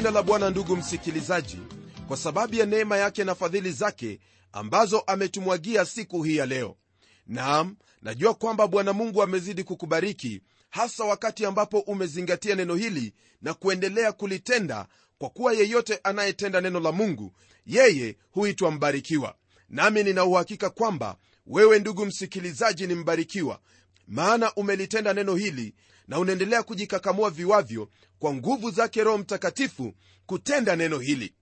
jina la bwana ndugu msikilizaji kwa sababu ya neema yake na fadhili zake ambazo ametumwagia siku hii ya leo. Naam najua kwamba bwana mungu amezidi kukubariki hasa wakati ambapo umezingatia neno hili na kuendelea kulitenda kwa kuwa yeyote anayetenda neno la mungu yeye huitwa mbarikiwa. Nami nina uhakika kwamba wewe ndugu msikilizaji ni mbarikiwa maana umelitenda neno hili na unaendelea kujikakamua viwavyo kwa nguvu zake roho mtakatifu kutenda neno hili.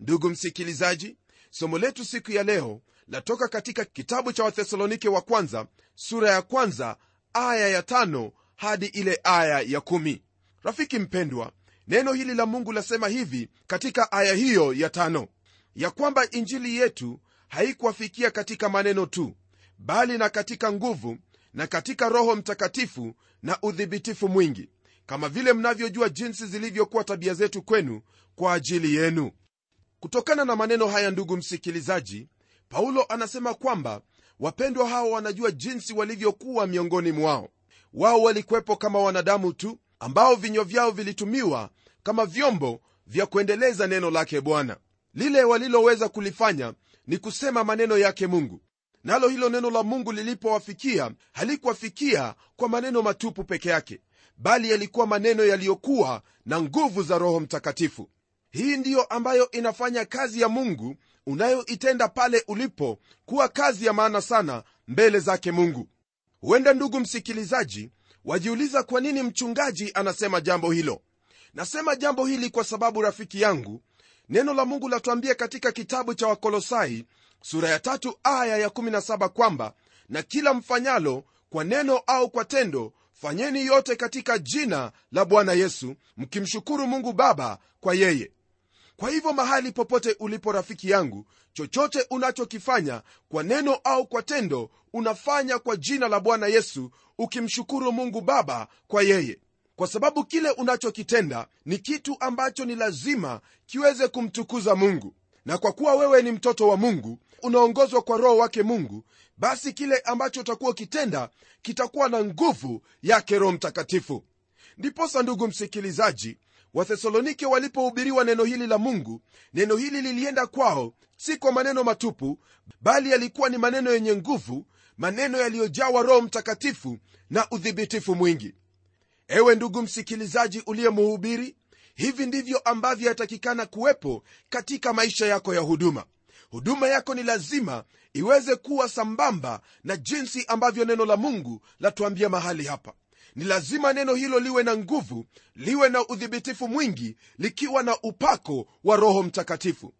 Ndugu msikilizaji somo letu siku ya leo latoka katika kitabu cha wathesalonike wa kwanza sura ya kwanza aya ya tano hadi ile aya ya kumi. Rafiki mpendwa neno hili la mungu lasema hivi katika aya hiyo ya tano ya kwamba injili yetu haikuwafikia katika maneno tu bali na katika nguvu na katika roho mtakatifu na udhibitifu mwingi kama vile mnavyojua jinsi zilivyokuwa tabia zetu kwenu kwa ajili yenu. Kutokana na maneno haya ndugu msikilizaji paulo anasema kwamba wapendwa hao wanajua jinsi walivyokuwa miongoni mwao. Wao walikuwepo kama wanadamu tu ambao vinywa vyao vilitumiwa kama vyombo vya kuendeleza neno lake bwana. Lile waliloweza kulifanya ni kusema maneno yake mungu nalo hilo neno la mungu lilipowafikia halikuwafikia kwa maneno matupu peke yake bali yalikuwa maneno yaliyokuwa na nguvu za roho mtakatifu. Hii ndiyo ambayo inafanya kazi ya mungu unayoitenda pale ulipo kuwa kazi ya maana sana mbele zake mungu. Huenda ndugu msikilizaji wajiuliza kwa nini mchungaji anasema jambo hilo. Nasema jambo hili kwa sababu rafiki yangu neno la mungu latuambia katika kitabu cha wakolosai sura ya tatu aya ya 17 kwamba na kila mfanyalo kwa neno au kwa tendo fanyeni yote katika jina la bwana yesu mkimshukuru mungu baba kwa yeye. Kwa hivyo mahali popote ulipo rafiki yangu chochote unachokifanya kwa neno au kwa tendo unafanya kwa jina la bwana yesu ukimshukuru mungu baba kwa yeye. Kwa sababu kile unachokitenda ni kitu ambacho ni lazima kiweze kumtukuza mungu na kwa kuwa wewe ni mtoto wa mungu unaongozwa kwa roho wake mungu basi kile ambacho utakuwa ukitenda kitakuwa na nguvu yake roho mtakatifu. Ndiposa ndugu msikilizaji wathesalonike walipohubiriwa neno hili la mungu neno hili lilienda kwao si kwa maneno matupu bali yalikuwa ni maneno yenye nguvu maneno yaliyojawa roho mtakatifu na udhibitifu mwingi. Ewe ndugu msikilizaji uliyemuhubiri hivi ndivyo ambavyo yatakikana kuwepo katika maisha yako ya huduma. Huduma yako ni lazima iweze kuwa sambamba na jinsi ambavyo neno la mungu latuambia mahali hapa. Ni lazima neno hilo liwe na nguvu liwe na udhibitifu mwingi likiwa na upako wa roho mtakatifu.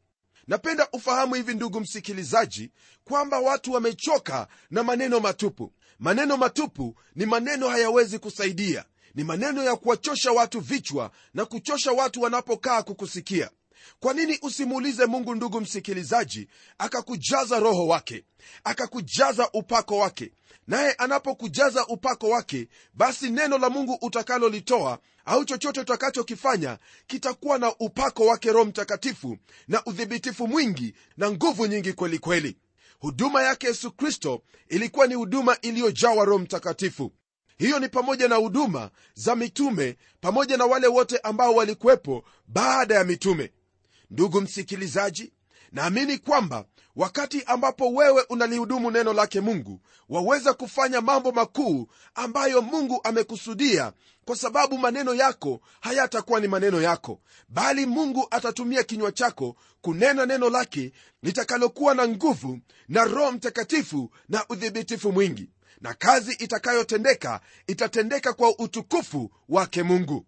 Napenda ufahamu hivi ndugu msikilizaji kwamba watu wamechoka na maneno matupu. Maneno matupu ni maneno hayawezi kusaidia ni maneno ya kuwachosha watu vichwa na kuchosha watu wanapokaa kukusikia. Kwa nini usimuulize mungu ndugu msikilizaji akakujaza roho wake akakujaza upako wake? Naye anapokujaza upako wake basi neno la mungu utakalolitoa au chochote utakachokifanya kitakuwa na upako wake roho mtakatifu na udhibitifu mwingi na nguvu nyingi kwelikweli kweli. huduma yake yesu kristo ilikuwa ni huduma iliyojawa roho mtakatifu hiyo ni pamoja na huduma za mitume pamoja na wale wote ambao walikuwepo baada ya mitume. Ndugu msikilizaji naamini kwamba wakati ambapo wewe unalihudumu neno lake mungu waweza kufanya mambo makuu ambayo mungu amekusudia kwa sababu maneno yako hayatakuwa ni maneno yako bali mungu atatumia kinywa chako kunena neno lake litakalokuwa na nguvu na roho mtakatifu na udhibitifu mwingi na kazi itakayotendeka itatendeka kwa utukufu wake mungu.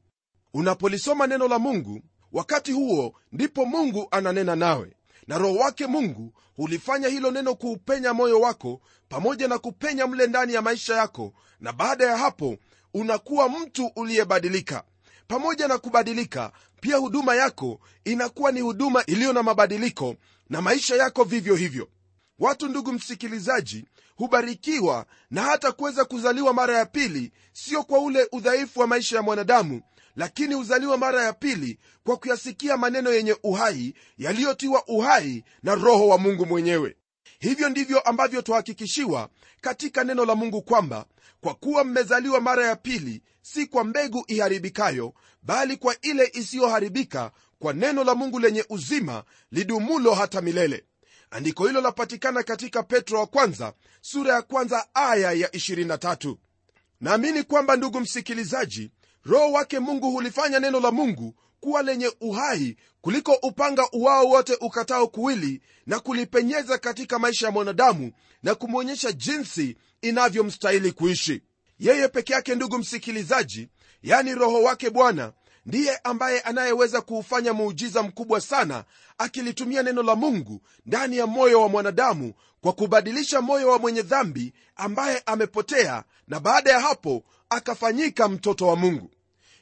Unapolisoma neno la mungu wakati huo ndipo mungu ananena nawe na roho wake mungu hulifanya hilo neno kuupenya moyo wako pamoja na kupenya mle ndani ya maisha yako na baada ya hapo unakuwa mtu uliyebadilika. Pamoja na kubadilika pia huduma yako inakuwa ni huduma iliyo na mabadiliko na maisha yako vivyo hivyo watu ndugu msikilizaji hubarikiwa na hata kuweza kuzaliwa mara ya pili sio kwa ule udhaifu wa maisha ya mwanadamu lakini huzaliwa mara ya pili kwa kuyasikia maneno yenye uhai yaliyotiwa uhai na roho wa mungu mwenyewe. Hivyo ndivyo ambavyo twahakikishiwa katika neno la mungu kwamba kwa kuwa mmezaliwa mara ya pili si kwa mbegu iharibikayo bali kwa ile isiyoharibika kwa neno la mungu lenye uzima lidumulo hata milele andiko hilo lapatikana katika petro wa kwanza sura ya kwanza aya ya 23 naamini kwamba ndugu msikilizaji roho wake mungu hulifanya neno la mungu kuwa lenye uhai kuliko upanga uwao wote ukatao kuwili na kulipenyeza katika maisha ya mwanadamu na kumwonyesha jinsi inavyomstahili kuishi. Yeye peke yake ndugu msikilizaji yani roho wake bwana ndiye ambaye anayeweza kuufanya muujiza mkubwa sana akilitumia neno la mungu ndani ya moyo wa mwanadamu kwa kubadilisha moyo wa mwenye dhambi ambaye amepotea na baada ya hapo akafanyika mtoto wa mungu.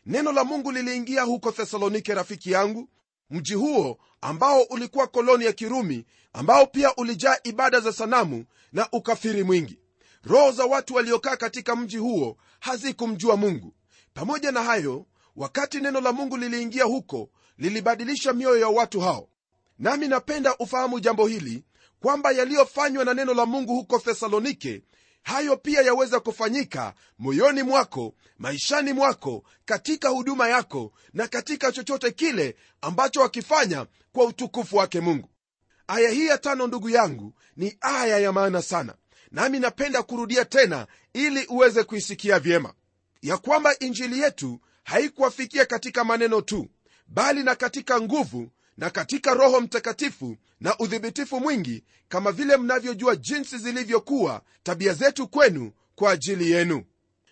Neno la mungu liliingia huko thesalonike rafiki yangu mji huo ambao ulikuwa koloni ya kirumi ambao pia ulijaa ibada za sanamu na ukafiri mwingi. Roho za watu waliokaa katika mji huo hazikumjua mungu. Pamoja na hayo wakati neno la mungu liliingia huko lilibadilisha mioyo ya watu hao. Nami napenda ufahamu jambo hili kwamba yaliyofanywa na neno la mungu huko thesalonike hayo pia yaweza kufanyika moyoni mwako maishani mwako katika huduma yako na katika chochote kile ambacho wakifanya kwa utukufu wake mungu. Aya hii ya tano ndugu yangu ni aya ya maana sana. Nami napenda kurudia tena ili uweze kuisikia vyema. Ya kwamba injili yetu haikuwafikia katika maneno tu bali na katika nguvu na katika roho mtakatifu na udhibitifu mwingi kama vile mnavyojua jinsi zilivyokuwa tabia zetu kwenu kwa ajili yenu.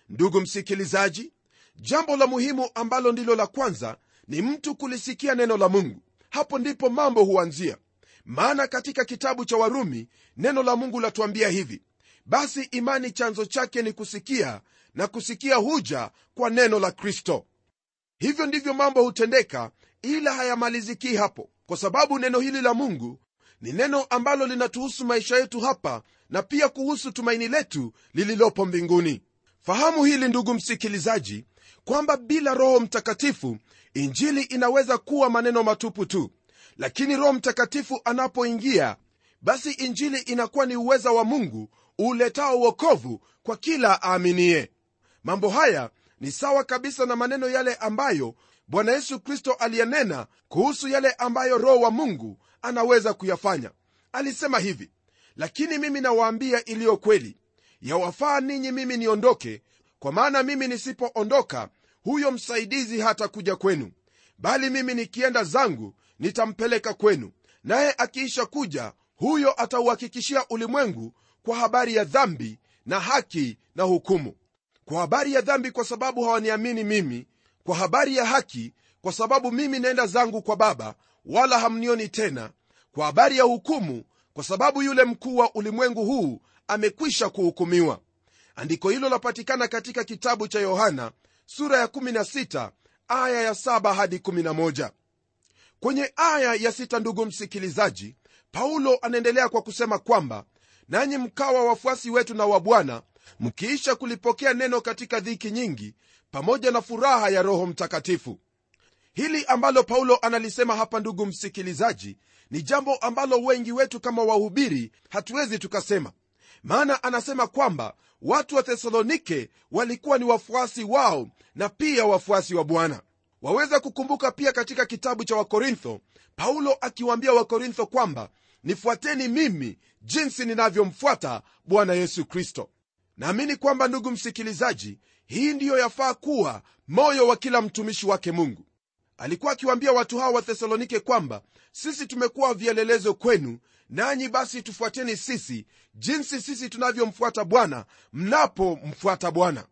Ndugu msikilizaji jambo la muhimu ambalo ndilo la kwanza ni mtu kulisikia neno la mungu. Hapo ndipo mambo huanzia. Maana katika kitabu cha warumi neno la mungu latuambia hivi basi imani chanzo chake ni kusikia na kusikia huja kwa neno la kristo. Hivyo ndivyo mambo hutendeka ila hayamalizikii hapo kwa sababu neno hili la mungu ni neno ambalo linatuhusu maisha yetu hapa na pia kuhusu tumaini letu lililopo mbinguni. Fahamu hili ndugu msikilizaji kwamba bila roho mtakatifu injili inaweza kuwa maneno matupu tu. Lakini roho mtakatifu anapoingia basi injili inakuwa ni uweza wa mungu uletao uokovu kwa kila aaminiye mambo haya ni sawa kabisa na maneno yale ambayo bwana yesu kristo aliyenena kuhusu yale ambayo roho wa mungu anaweza kuyafanya. Alisema hivi lakini mimi nawaambia iliyo kweli yawafaa ninyi mimi niondoke kwa maana mimi nisipoondoka huyo msaidizi hata kuja kwenu. Bali mimi nikienda zangu nitampeleka kwenu. Naye akiisha kuja huyo atauhakikishia ulimwengu kwa habari ya dhambi na haki na hukumu kwa habari ya dhambi kwa sababu hawaniamini mimi kwa habari ya haki kwa sababu mimi naenda zangu kwa baba wala hamnioni tena kwa habari ya hukumu kwa sababu yule mkuu wa ulimwengu huu amekwisha kuhukumiwa. Andiko hilo lapatikana katika kitabu cha yohana sura ya 16 aya ya 7 hadi 11 kwenye aya ya 6 ndugu msikilizaji paulo anaendelea kwa kusema kwamba nanyi mkawa wafuasi wetu na wa bwana mkiisha kulipokea neno katika dhiki nyingi pamoja na furaha ya roho mtakatifu. Hili ambalo paulo analisema hapa ndugu msikilizaji ni jambo ambalo wengi wetu kama wahubiri hatuwezi tukasema. Maana anasema kwamba watu wa thesalonike walikuwa ni wafuasi wao na pia wafuasi wa bwana. Waweza kukumbuka pia katika kitabu cha wakorintho paulo akiwaambia wakorintho kwamba nifuateni mimi jinsi ninavyomfuata bwana yesu kristo naamini kwamba ndugu msikilizaji hii ndiyo yafaa kuwa moyo wa kila mtumishi wake mungu. Alikuwa akiwaambia watu hawa wa thesalonike kwamba sisi tumekuwa vielelezo kwenu nanyi basi tufuateni sisi jinsi sisi tunavyomfuata bwana mnapomfuata bwana.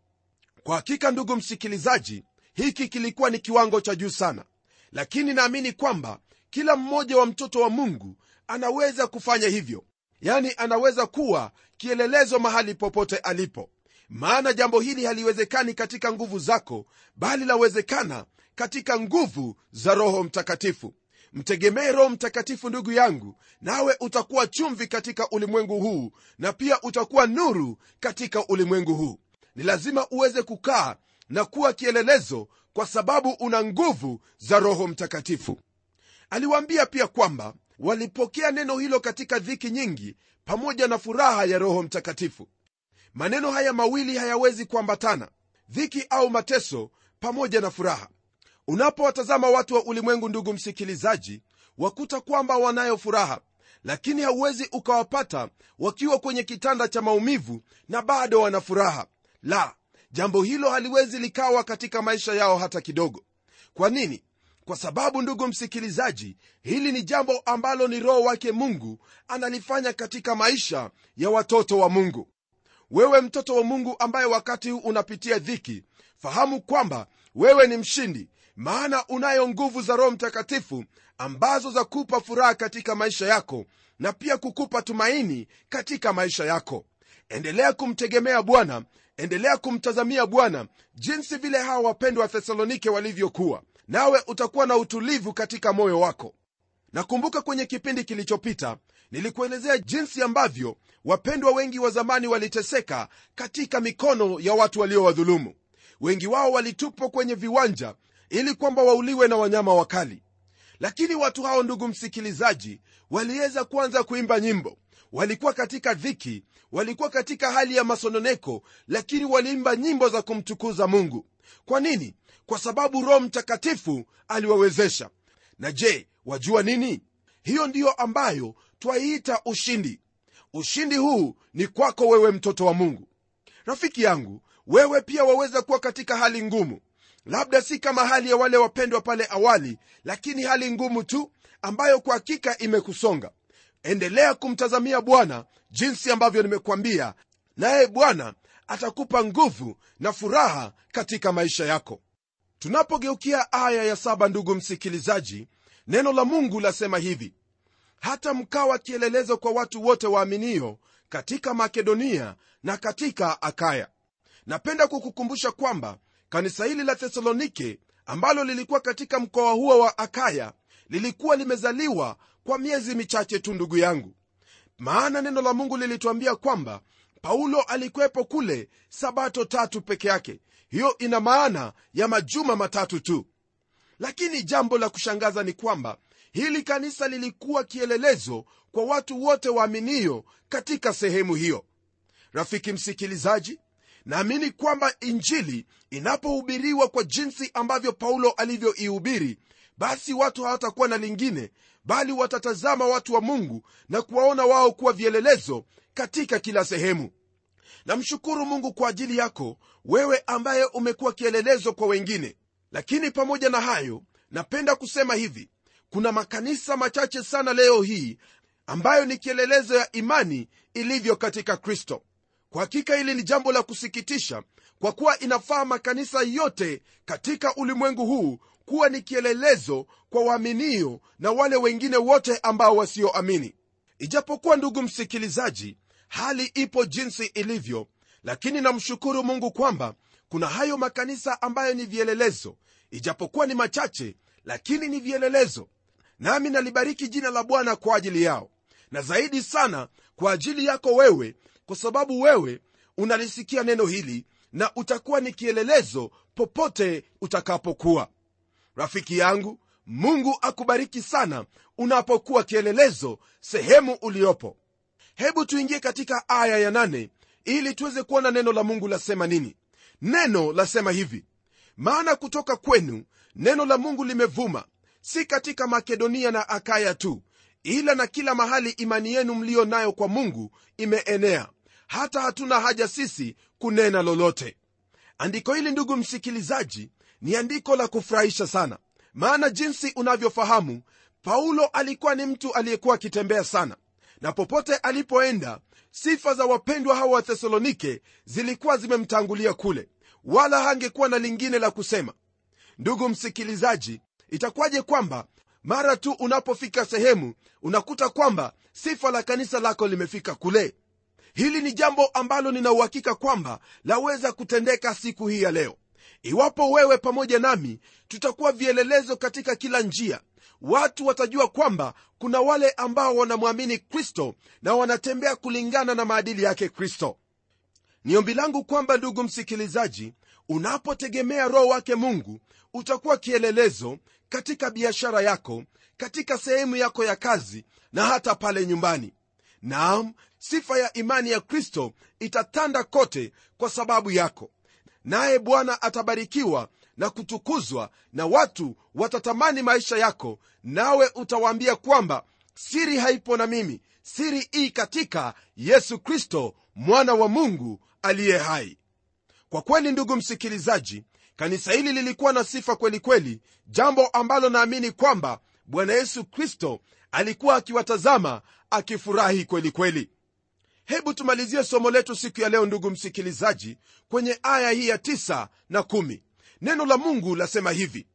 Kwa hakika ndugu msikilizaji hiki kilikuwa ni kiwango cha juu sana. Lakini naamini kwamba kila mmoja wa mtoto wa mungu anaweza kufanya hivyo yani anaweza kuwa kielelezo mahali popote alipo. Maana jambo hili haliwezekani katika nguvu zako bali lawezekana katika nguvu za roho mtakatifu. Mtegemee roho mtakatifu ndugu yangu nawe utakuwa chumvi katika ulimwengu huu na pia utakuwa nuru katika ulimwengu huu. Ni lazima uweze kukaa na kuwa kielelezo kwa sababu una nguvu za roho mtakatifu. Aliwaambia pia kwamba walipokea neno hilo katika dhiki nyingi pamoja na furaha ya roho mtakatifu. Maneno haya mawili hayawezi kuambatana dhiki au mateso pamoja na furaha. Unapowatazama watu wa ulimwengu ndugu msikilizaji wakuta kwamba wanayo furaha lakini hauwezi ukawapata wakiwa kwenye kitanda cha maumivu na bado wana furaha. La jambo hilo haliwezi likawa katika maisha yao hata kidogo. Kwa nini kwa sababu ndugu msikilizaji hili ni jambo ambalo ni roho wake mungu analifanya katika maisha ya watoto wa mungu. Wewe mtoto wa mungu ambaye wakati huu unapitia dhiki fahamu kwamba wewe ni mshindi maana unayo nguvu za roho mtakatifu ambazo za kupa furaha katika maisha yako na pia kukupa tumaini katika maisha yako. Endelea kumtegemea bwana endelea kumtazamia bwana jinsi vile hawa wapendwa wa thesalonike walivyokuwa nawe utakuwa na utulivu katika moyo wako. Nakumbuka kwenye kipindi kilichopita nilikuelezea jinsi ambavyo wapendwa wengi wa zamani waliteseka katika mikono ya watu waliowadhulumu. Wengi wao walitupwa kwenye viwanja ili kwamba wauliwe na wanyama wakali. Lakini watu hao ndugu msikilizaji waliweza kuanza kuimba nyimbo. Walikuwa katika dhiki walikuwa katika hali ya masononeko lakini waliimba nyimbo za kumtukuza mungu kwa nini? Kwa sababu roho mtakatifu aliwawezesha. Na je wajua nini? Hiyo ndiyo ambayo twaiita ushindi. Ushindi huu ni kwako wewe mtoto wa mungu. Rafiki yangu wewe pia waweza kuwa katika hali ngumu. Labda si kama hali ya wale wapendwa pale awali lakini hali ngumu tu ambayo kwa hakika imekusonga. Endelea kumtazamia bwana jinsi ambavyo nimekuambia naye bwana atakupa nguvu na furaha katika maisha yako. Tunapogeukia aya ya saba ndugu msikilizaji neno la mungu lasema hivi hata mkawa kielelezo kwa watu wote waaminio katika makedonia na katika akaya. Napenda kukukumbusha kwamba kanisa hili la thesalonike ambalo lilikuwa katika mkoa huo wa akaya lilikuwa limezaliwa kwa miezi michache tu ndugu yangu. Maana neno la mungu lilituambia kwamba paulo alikuwepo kule sabato tatu peke yake. Hiyo ina maana ya majuma matatu tu. Lakini jambo la kushangaza ni kwamba hili kanisa lilikuwa kielelezo kwa watu wote waaminio katika sehemu hiyo. Rafiki msikilizaji naamini kwamba injili inapohubiriwa kwa jinsi ambavyo paulo alivyoihubiri basi watu hawatakuwa na lingine bali watatazama watu wa mungu na kuwaona wao kuwa vielelezo katika kila sehemu. Namshukuru mungu kwa ajili yako wewe ambaye umekuwa kielelezo kwa wengine. Lakini pamoja na hayo napenda kusema hivi. Kuna makanisa machache sana leo hii ambayo ni kielelezo ya imani ilivyo katika kristo. Kwa hakika hili ni jambo la kusikitisha kwa kuwa inafaa makanisa yote katika ulimwengu huu kuwa ni kielelezo kwa waaminio na wale wengine wote ambao wasioamini. Ijapokuwa ndugu msikilizaji hali ipo jinsi ilivyo lakini namshukuru mungu kwamba kuna hayo makanisa ambayo ni vielelezo. Ijapokuwa ni machache lakini ni vielelezo. Nami nalibariki jina la bwana kwa ajili yao na zaidi sana kwa ajili yako wewe kwa sababu wewe unalisikia neno hili na utakuwa ni kielelezo popote utakapokuwa. Rafiki yangu mungu akubariki sana unapokuwa kielelezo sehemu uliopo hebu tuingie katika aya ya nane ili tuweze kuona neno la mungu lasema nini. Neno lasema hivi maana kutoka kwenu neno la mungu limevuma si katika makedonia na akaya tu ila na kila mahali imani yenu mliyo nayo kwa mungu imeenea hata hatuna haja sisi kunena lolote. Andiko hili ndugu msikilizaji ni andiko la kufurahisha sana. Maana jinsi unavyofahamu paulo alikuwa ni mtu aliyekuwa akitembea sana na popote alipoenda sifa za wapendwa hawa wa thesalonike zilikuwa zimemtangulia kule wala hangekuwa na lingine la kusema. Ndugu msikilizaji itakuwaje kwamba mara tu unapofika sehemu unakuta kwamba sifa la kanisa lako limefika kule? Hili ni jambo ambalo nina uhakika kwamba laweza kutendeka siku hii ya leo. Iwapo wewe pamoja nami tutakuwa vielelezo katika kila njia watu watajua kwamba kuna wale ambao wanamwamini kristo na wanatembea kulingana na maadili yake kristo. Ni ombi langu kwamba ndugu msikilizaji unapotegemea roho wake mungu utakuwa kielelezo katika biashara yako katika sehemu yako ya kazi na hata pale nyumbani. Naam sifa ya imani ya kristo itatanda kote kwa sababu yako. Naye bwana atabarikiwa na kutukuzwa na watu watatamani maisha yako nawe utawaambia kwamba siri haipo na mimi siri ii katika yesu kristo mwana wa mungu aliye hai. Kwa kweli ndugu msikilizaji kanisa hili lilikuwa na sifa kweli kweli jambo ambalo naamini kwamba bwana yesu kristo alikuwa akiwatazama akifurahi kweli kweli. Hebu tumalizie somo letu siku ya leo ndugu msikilizaji kwenye aya hii ya 9 na 1 neno la mungu lasema hivi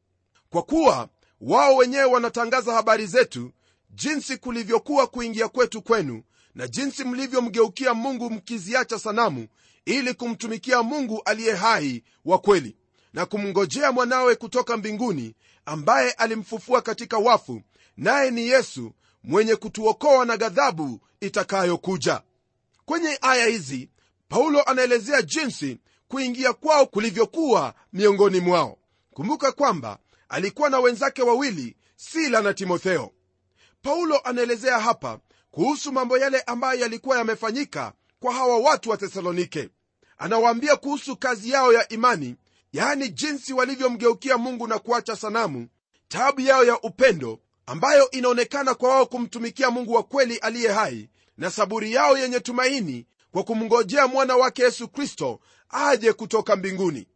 kwa kuwa wao wenyewe wanatangaza habari zetu jinsi kulivyokuwa kuingia kwetu kwenu na jinsi mlivyomgeukia mungu mkiziacha sanamu ili kumtumikia mungu aliye hai wa kweli na kumngojea mwanawe kutoka mbinguni ambaye alimfufua katika wafu naye ni yesu mwenye kutuokoa na ghadhabu itakayokuja. Kwenye aya hizi paulo anaelezea jinsi kuingia kwao kulivyokuwa miongoni mwao. Kumbuka kwamba alikuwa na wenzake wawili sila na timotheo. Paulo anaelezea hapa kuhusu mambo yale ambayo yalikuwa yamefanyika kwa hawa watu wa thesalonike anawaambia kuhusu kazi yao ya imani yaani jinsi walivyomgeukia mungu na kuacha sanamu taabu yao ya upendo ambayo inaonekana kwa wao kumtumikia mungu wa kweli aliye hai na saburi yao yenye tumaini kwa kumngojea mwana wake yesu kristo aje kutoka mbinguni.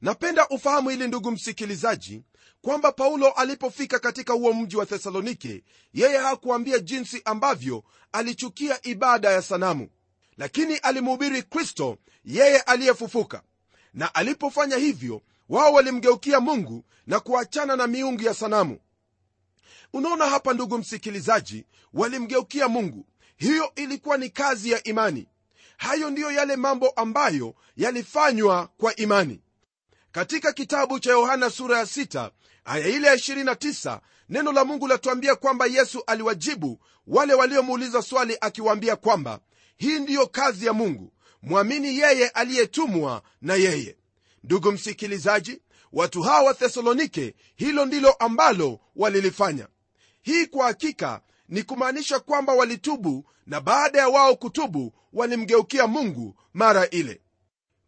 Napenda ufahamu hili ndugu msikilizaji kwamba paulo alipofika katika huo mji wa thesalonike yeye hakuambia jinsi ambavyo alichukia ibada ya sanamu. Lakini alimhubiri kristo yeye aliyefufuka. Na alipofanya hivyo wao walimgeukia mungu na kuachana na miungu ya sanamu. Unaona hapa ndugu msikilizaji walimgeukia mungu. Hiyo ilikuwa ni kazi ya imani hayo ndiyo yale mambo ambayo yalifanywa kwa imani. Katika kitabu cha yohana sura ya 6 aya ile ya 29 neno la mungu latuambia kwamba yesu aliwajibu wale waliomuuliza swali akiwaambia kwamba hii ndiyo kazi ya mungu mwamini yeye aliyetumwa na yeye. Ndugu msikilizaji watu hawa wa thesalonike hilo ndilo ambalo walilifanya. Hii kwa hakika ni kumaanisha kwamba walitubu na baada ya wao kutubu walimgeukia mungu mara ile.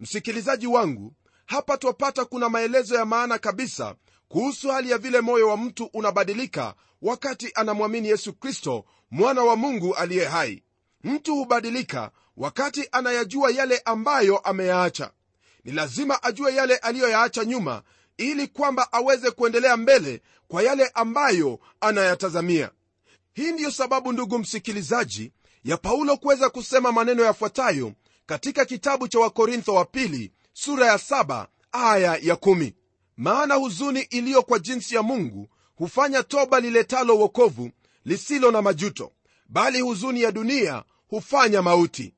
Msikilizaji wangu hapa twapata kuna maelezo ya maana kabisa kuhusu hali ya vile moyo wa mtu unabadilika wakati anamwamini yesu kristo mwana wa mungu aliye hai. Mtu hubadilika wakati anayajua yale ambayo ameyaacha. Ni lazima ajue yale aliyoyaacha nyuma ili kwamba aweze kuendelea mbele kwa yale ambayo anayatazamia hii ndiyo sababu ndugu msikilizaji ya paulo kuweza kusema maneno yafuatayo katika kitabu cha wakorintho wa pili sura ya saba aya ya kumi. maana huzuni iliyo kwa jinsi ya mungu hufanya toba liletalo wokovu lisilo na majuto bali huzuni ya dunia hufanya mauti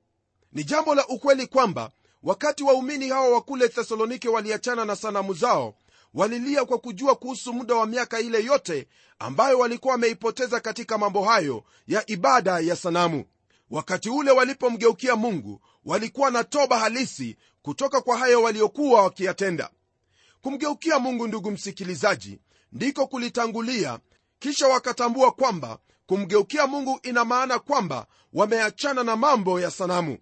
ni jambo la ukweli kwamba wakati waumini hawa wa kule thesalonike waliachana na sanamu zao walilia kwa kujua kuhusu muda wa miaka ile yote ambayo walikuwa wameipoteza katika mambo hayo ya ibada ya sanamu. Wakati ule walipomgeukia mungu walikuwa na toba halisi kutoka kwa hayo waliokuwa wakiyatenda. Kumgeukia mungu ndugu msikilizaji ndiko kulitangulia. Kisha wakatambua kwamba kumgeukia mungu ina maana kwamba wameachana na mambo ya sanamu.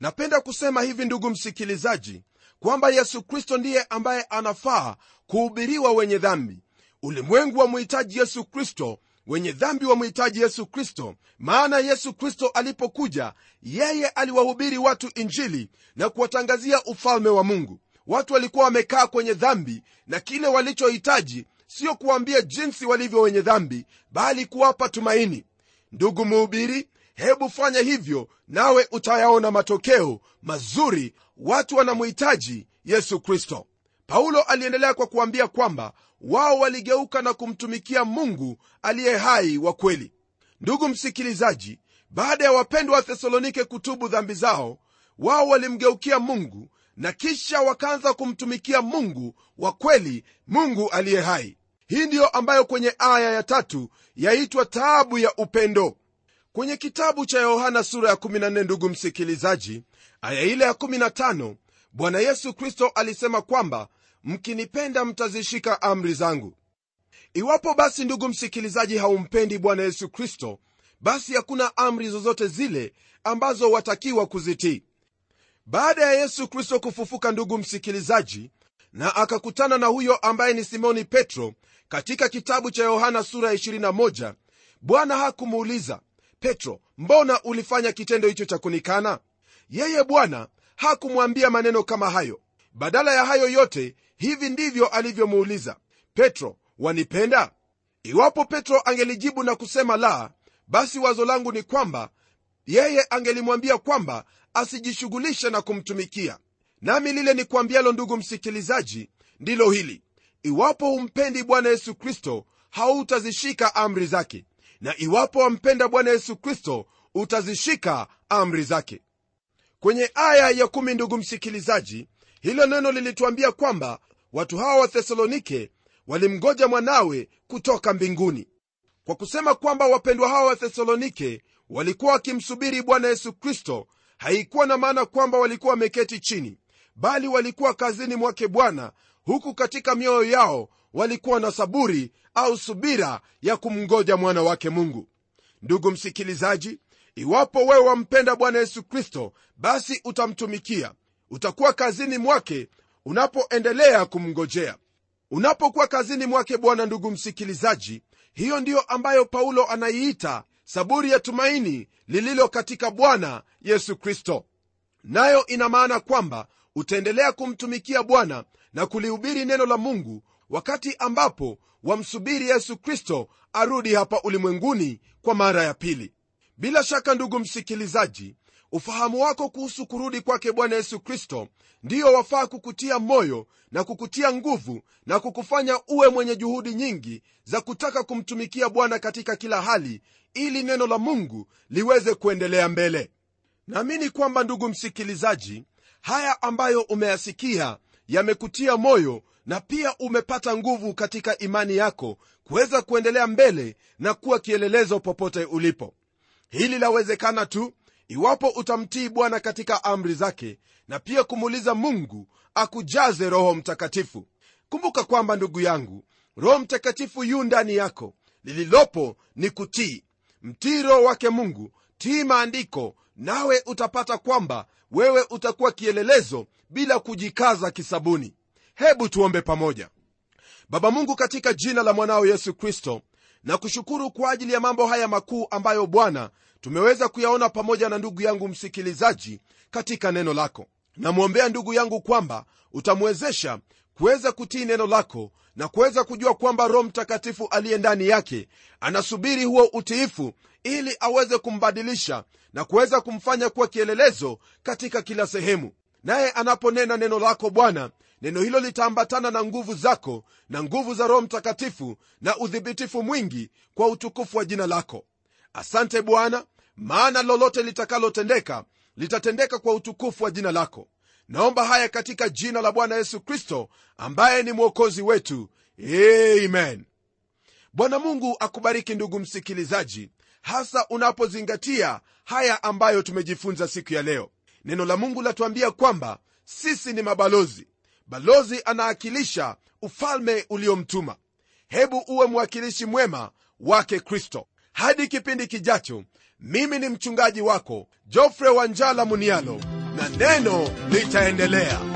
Napenda kusema hivi ndugu msikilizaji kwamba yesu kristo ndiye ambaye anafaa kuhubiriwa wenye dhambi. Ulimwengu wamhitaji yesu kristo wenye dhambi wamhitaji yesu kristo. Maana yesu kristo alipokuja yeye aliwahubiri watu injili na kuwatangazia ufalme wa mungu. Watu walikuwa wamekaa kwenye dhambi na kile walichohitaji sio kuwaambia jinsi walivyo wenye dhambi bali kuwapa tumaini. Ndugu mhubiri hebu fanya hivyo nawe utayaona matokeo mazuri watu wanamhitaji yesu kristo. Paulo aliendelea kwa kuambia kwamba wao waligeuka na kumtumikia mungu aliye hai wa kweli. Ndugu msikilizaji baada ya wapendwa wa thesalonike kutubu dhambi zao wao walimgeukia mungu na kisha wakaanza kumtumikia mungu wa kweli mungu aliye hai. Hii ndiyo ambayo kwenye aya ya tatu yaitwa taabu ya upendo kwenye kitabu cha yohana sura ya 14 ndugu msikilizaji aya ile ya 15 bwana yesu kristo alisema kwamba mkinipenda mtazishika amri zangu. Iwapo basi ndugu msikilizaji haumpendi bwana yesu kristo basi hakuna amri zozote zile ambazo watakiwa kuzitii. Baada ya yesu kristo kufufuka ndugu msikilizaji na akakutana na huyo ambaye ni simoni petro katika kitabu cha yohana sura ya 21 bwana hakumuuliza petro mbona ulifanya kitendo hicho cha kunikana? Yeye bwana hakumwambia maneno kama hayo. Badala ya hayo yote hivi ndivyo alivyomuuliza petro wanipenda? Iwapo petro angelijibu na kusema la basi wazo langu ni kwamba yeye angelimwambia kwamba asijishughulishe na kumtumikia. Nami lile ni kuambialo ndugu msikilizaji ndilo hili. Iwapo humpendi bwana yesu kristo hautazishika amri zake na iwapo wampenda bwana yesu kristo utazishika amri zake. Kwenye aya ya kumi ndugu msikilizaji hilo neno lilituambia kwamba watu hawa wa thesalonike walimgoja mwanawe kutoka mbinguni. Kwa kusema kwamba wapendwa hawa wa thesalonike walikuwa wakimsubiri bwana yesu kristo haikuwa na maana kwamba walikuwa wameketi chini bali walikuwa kazini mwake bwana huku katika mioyo yao walikuwa na saburi au subira ya kumngoja mwana wake mungu. Ndugu msikilizaji iwapo wewe wampenda bwana yesu kristo basi utamtumikia. Utakuwa kazini mwake unapoendelea kumngojea. Unapokuwa kazini mwake bwana ndugu msikilizaji hiyo ndiyo ambayo paulo anaiita saburi ya tumaini lililo katika bwana yesu kristo. Nayo ina maana kwamba utaendelea kumtumikia bwana na kulihubiri neno la mungu wakati ambapo wamsubiri yesu kristo arudi hapa ulimwenguni kwa mara ya pili. Bila shaka ndugu msikilizaji ufahamu wako kuhusu kurudi kwake bwana yesu kristo ndiyo wafaa kukutia moyo na kukutia nguvu na kukufanya uwe mwenye juhudi nyingi za kutaka kumtumikia bwana katika kila hali ili neno la mungu liweze kuendelea mbele. Naamini kwamba ndugu msikilizaji haya ambayo umeyasikia yamekutia moyo na pia umepata nguvu katika imani yako kuweza kuendelea mbele na kuwa kielelezo popote ulipo. Hili lawezekana tu iwapo utamtii bwana katika amri zake na pia kumuuliza mungu akujaze roho mtakatifu. Kumbuka kwamba ndugu yangu roho mtakatifu yu ndani yako. Lililopo ni kutii. Mtii roho wake mungu tii maandiko nawe utapata kwamba wewe utakuwa kielelezo bila kujikaza kisabuni. Hebu tuombe pamoja. Baba mungu katika jina la mwanao yesu kristo na kushukuru kwa ajili ya mambo haya makuu ambayo bwana tumeweza kuyaona pamoja na ndugu yangu msikilizaji katika neno lako. Namwombea ndugu yangu kwamba utamwezesha kuweza kutii neno lako na kuweza kujua kwamba roho mtakatifu aliye ndani yake anasubiri huo utiifu ili aweze kumbadilisha na kuweza kumfanya kuwa kielelezo katika kila sehemu naye anaponena neno lako bwana neno hilo litaambatana na nguvu zako na nguvu za roho mtakatifu na udhibitifu mwingi kwa utukufu wa jina lako. Asante bwana maana lolote litakalotendeka litatendeka kwa utukufu wa jina lako. Naomba haya katika jina la bwana yesu kristo ambaye ni mwokozi wetu. Amen. Bwana mungu akubariki ndugu msikilizaji hasa unapozingatia haya ambayo tumejifunza siku ya leo neno la mungu latuambia kwamba sisi ni mabalozi. Balozi anaakilisha ufalme uliomtuma. Hebu uwe mwakilishi mwema wake kristo. Hadi kipindi kijacho mimi ni mchungaji wako jofre wanjala munialo na neno litaendelea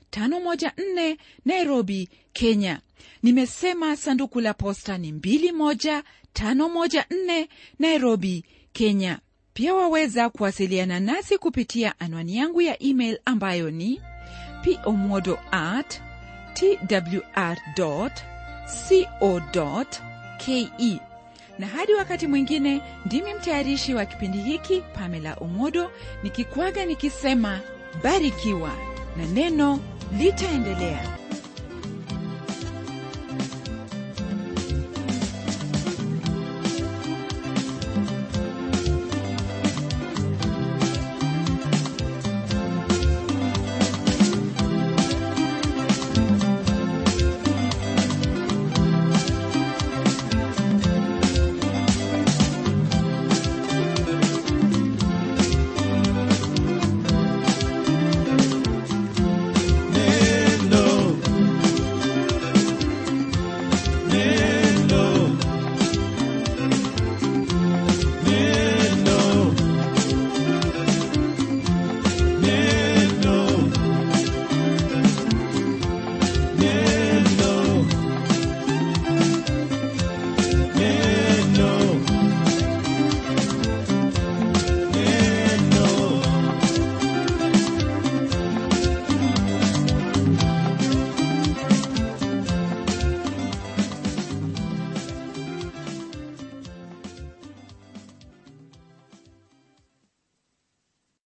21514 nairobi kenya. Nimesema sanduku la posta ni 21514 nairobi kenya. Pia waweza kuwasiliana nasi kupitia anwani yangu ya email ambayo ni pomodo at twr co ke na hadi wakati mwingine ndimi mtayarishi wa kipindi hiki pamela omodo nikikwaga nikisema barikiwa na neno litaendelea